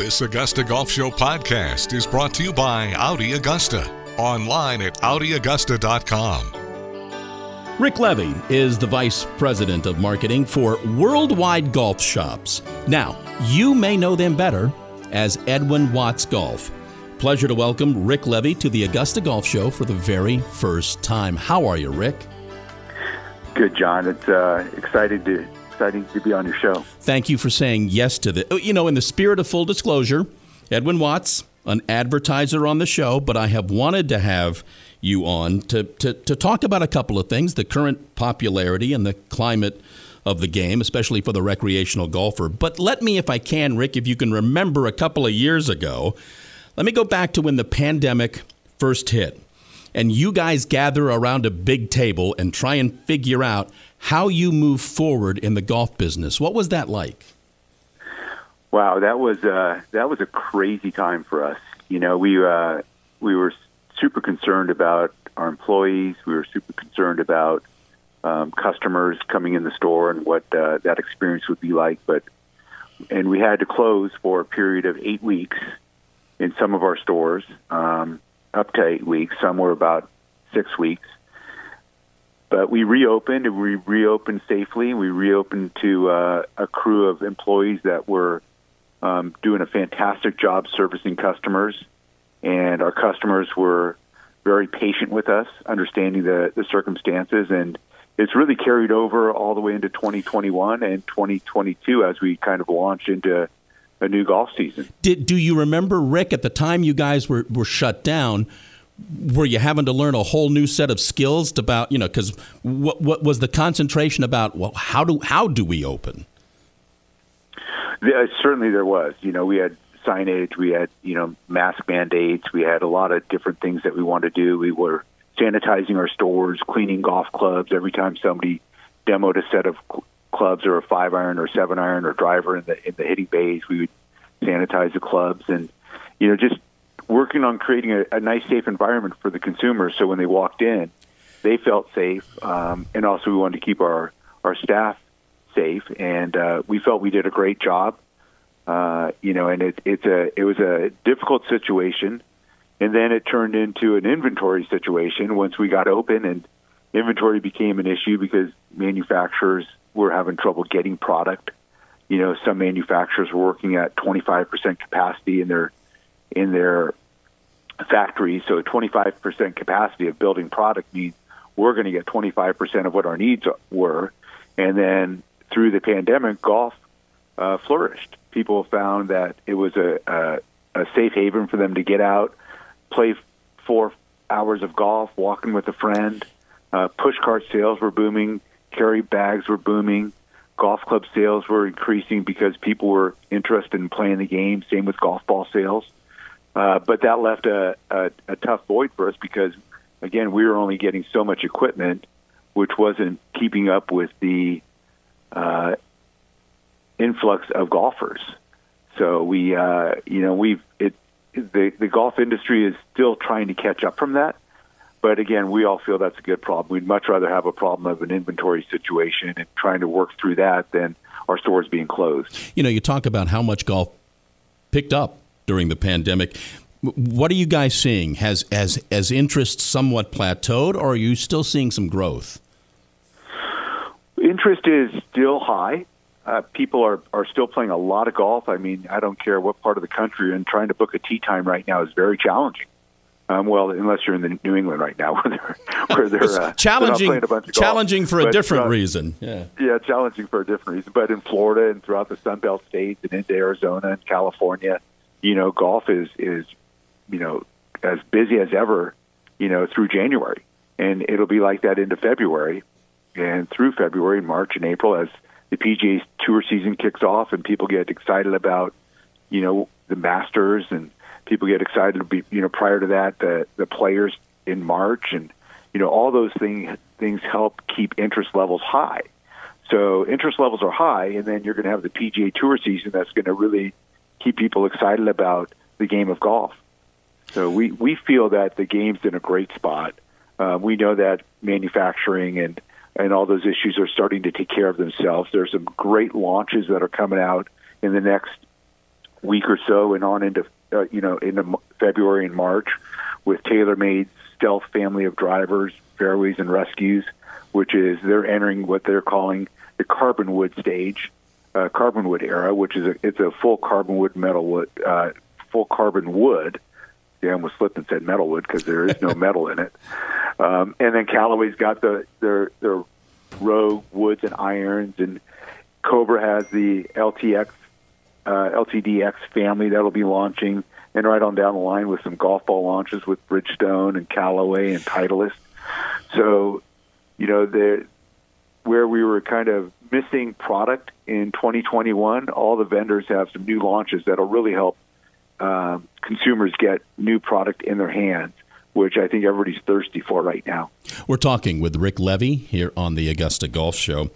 This Augusta Golf Show podcast is brought to you by Audi Augusta. Online at AudiAugusta.com. Rick Levy is the Vice President of Marketing for Worldwide Golf Shops. Now, you may know them better as Edwin Watts Golf. Pleasure to welcome Rick Levy to the Augusta Golf Show for the very first time. How are you, Rick? Good, John. It's uh, exciting to exciting to be on your show. Thank you for saying yes to the. You know, in the spirit of full disclosure, Edwin Watts, an advertiser on the show, but I have wanted to have you on to, to, to talk about a couple of things the current popularity and the climate of the game, especially for the recreational golfer. But let me, if I can, Rick, if you can remember a couple of years ago, let me go back to when the pandemic first hit and you guys gather around a big table and try and figure out how you move forward in the golf business. What was that like? Wow, that was uh, that was a crazy time for us. You know, we uh, we were super concerned about our employees. We were super concerned about um, customers coming in the store and what uh, that experience would be like. But and we had to close for a period of eight weeks in some of our stores. Um, up to eight weeks. Some were about six weeks. But we reopened, and we reopened safely. We reopened to uh, a crew of employees that were um, doing a fantastic job servicing customers, and our customers were very patient with us, understanding the, the circumstances, and it's really carried over all the way into 2021 and 2022 as we kind of launch into a new golf season. Did do you remember Rick at the time you guys were were shut down? Were you having to learn a whole new set of skills about you know because what what was the concentration about? Well, how do how do we open? Yeah, uh, certainly there was. You know, we had signage, we had you know mask mandates, we had a lot of different things that we wanted to do. We were sanitizing our stores, cleaning golf clubs every time somebody demoed a set of clubs or a five iron or seven iron or driver in the in the hitting bays. We would sanitize the clubs and you know just working on creating a, a nice safe environment for the consumers so when they walked in they felt safe. Um, and also we wanted to keep our our staff safe. And uh, we felt we did a great job. Uh, you know and it, it's a it was a difficult situation. And then it turned into an inventory situation once we got open and inventory became an issue because manufacturers were having trouble getting product. You know, some manufacturers were working at 25% capacity in their in their factories. So, 25% capacity of building product means we're going to get 25% of what our needs were. And then through the pandemic, golf uh, flourished. People found that it was a, a, a safe haven for them to get out, play four hours of golf, walking with a friend. Uh, push cart sales were booming carry bags were booming. Golf club sales were increasing because people were interested in playing the game. Same with golf ball sales. Uh, but that left a, a, a tough void for us because, again, we were only getting so much equipment, which wasn't keeping up with the uh, influx of golfers. So we, uh, you know, we've it. The the golf industry is still trying to catch up from that. But again, we all feel that's a good problem. We'd much rather have a problem of an inventory situation and trying to work through that than our stores being closed. You know, you talk about how much golf picked up during the pandemic. What are you guys seeing? Has has has interest somewhat plateaued, or are you still seeing some growth? Interest is still high. Uh, people are, are still playing a lot of golf. I mean, I don't care what part of the country you're in. Trying to book a tee time right now is very challenging. Um, well, unless you're in the New England right now, where they're where they're uh, challenging, they're challenging golf. for a but, different uh, reason. Yeah, yeah, challenging for a different reason. But in Florida and throughout the Sun Belt states and into Arizona and California, you know, golf is is you know as busy as ever, you know, through January, and it'll be like that into February, and through February, March, and April as the PGA Tour season kicks off and people get excited about, you know, the Masters and people get excited you know prior to that the the players in March and you know all those things things help keep interest levels high. So interest levels are high, and then you're going to have the PGA Tour season that's going to really keep people excited about the game of golf. So we we feel that the game's in a great spot. Uh, we know that manufacturing and and all those issues are starting to take care of themselves. There's some great launches that are coming out in the next week or so and on into uh, you know into February and March with TaylorMade Stealth family of drivers, fairways and rescues, which is they're entering what they're calling the carbon wood stage, uh, carbon wood era, which is a, it's a full carbon wood metal wood, uh, full carbon wood. Yeah, I almost slipped and said metal wood because there is no metal in it. Um, and then Callaway's got the their their Rogue woods and irons, and Cobra has the LTX uh, LTDX family that'll be launching, and right on down the line with some golf ball launches with Bridgestone and Callaway and Titleist. So, you know, where we were kind of missing product in 2021, all the vendors have some new launches that'll really help um, consumers get new product in their hands which I think everybody's thirsty for right now. We're talking with Rick Levy here on the Augusta Golf Show.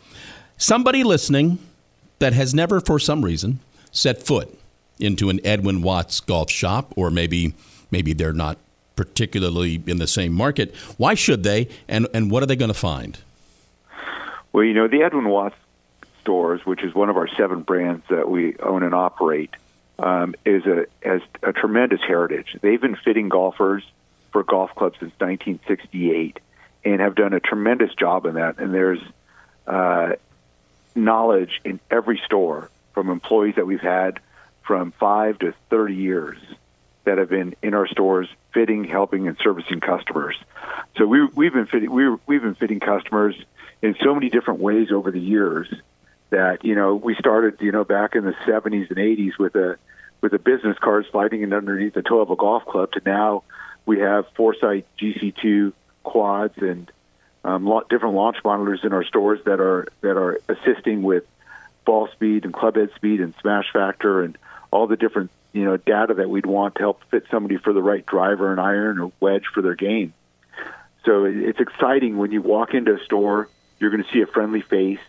Somebody listening that has never, for some reason, set foot into an Edwin Watts golf shop, or maybe maybe they're not particularly in the same market. Why should they, and and what are they going to find? Well, you know, the Edwin Watts stores, which is one of our seven brands that we own and operate, um, is a has a tremendous heritage. They've been fitting golfers for golf clubs since 1968 and have done a tremendous job in that. And there's uh, knowledge in every store from employees that we've had from five to 30 years that have been in our stores fitting, helping, and servicing customers. So we, we've been fitting we, we've been fitting customers in so many different ways over the years that you know we started you know back in the 70s and 80s with a with a business card sliding in underneath the toe of a golf club to now we have Foresight GC2 quads and um, different launch monitors in our stores that are that are assisting with ball speed and club head speed and smash factor and all the different you know data that we'd want to help fit somebody for the right driver and iron or wedge for their game. So it's exciting when you walk into a store, you're going to see a friendly face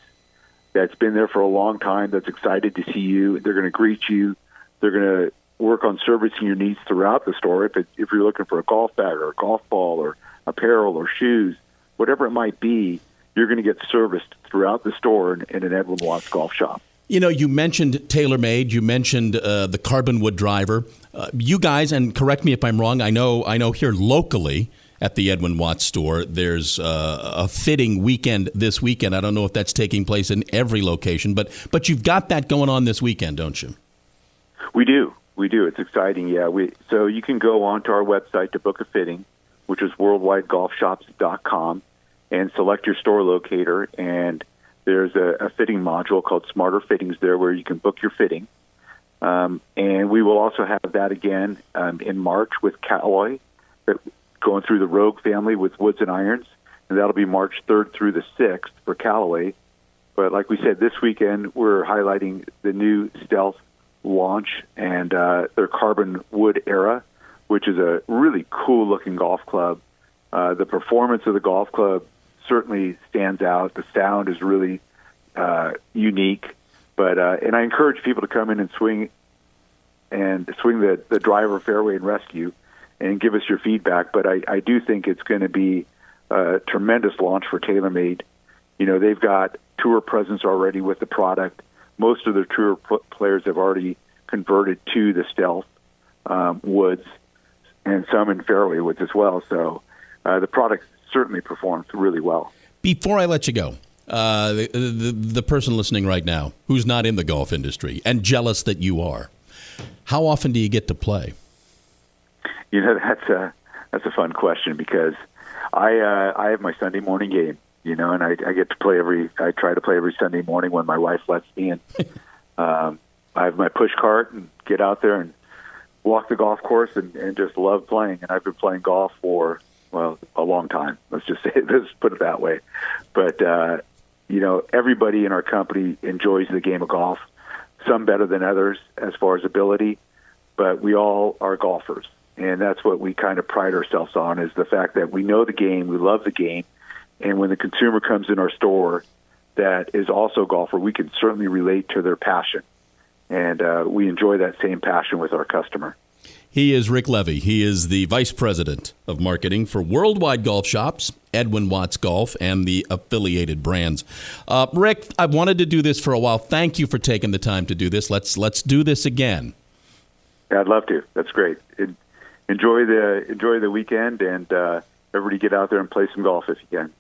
that's been there for a long time that's excited to see you. They're going to greet you. They're going to work on servicing your needs throughout the store. If it, if you're looking for a golf bag or a golf ball or apparel or shoes, whatever it might be, you're going to get serviced throughout the store in, in an Edwin Watts golf shop. You know, you mentioned TaylorMade. You mentioned uh, the carbon wood driver. Uh, you guys, and correct me if I'm wrong. I know, I know here locally at the Edwin Watts store, there's uh, a fitting weekend this weekend. I don't know if that's taking place in every location, but but you've got that going on this weekend, don't you? We do. We do. It's exciting. Yeah. We so you can go onto our website to book a fitting, which is worldwidegolfshops.com, and select your store locator. And there's a, a fitting module called Smarter Fittings there, where you can book your fitting. Um, and we will also have that again um, in March with Callaway, going through the Rogue family with woods and irons, and that'll be March 3rd through the 6th for Callaway. But like we said, this weekend we're highlighting the new Stealth launch and uh, their carbon wood era, which is a really cool looking golf club. Uh, the performance of the golf club certainly stands out. The sound is really uh, unique, but uh, and I encourage people to come in and swing and swing the the driver fairway and rescue and give us your feedback. But I, I do think it's going to be a tremendous launch for TaylorMade. You know, they've got tour presence already with the product most of their tour players have already converted to the stealth um, woods, and some in fairway woods as well. So uh, the product certainly performed really well. Before I let you go, uh, the, the, the person listening right now who's not in the golf industry and jealous that you are, how often do you get to play? You know that's a that's a fun question because I uh, I have my Sunday morning game you know, and I, I get to play every. I try to play every Sunday morning when my wife lets me in. um, I have my push cart and get out there and walk the golf course and, and just love playing. And I've been playing golf for well a long time. Let's just say let's put it that way. But uh, you know, everybody in our company enjoys the game of golf. Some better than others as far as ability, but we all are golfers, and that's what we kind of pride ourselves on is the fact that we know the game, we love the game, and when the consumer comes in our store that is also a golfer, we can certainly relate to their passion. And uh, we enjoy that same passion with our customer. He is Rick Levy. He is the Vice President of Marketing for Worldwide Golf Shops, Edwin Watts Golf, and the affiliated brands. Uh, Rick, I've wanted to do this for a while. Thank you for taking the time to do this. Let's let's do this again. Yeah, I'd love to. That's great. Enjoy the enjoy the weekend, and uh, everybody get out there and play some golf if you can.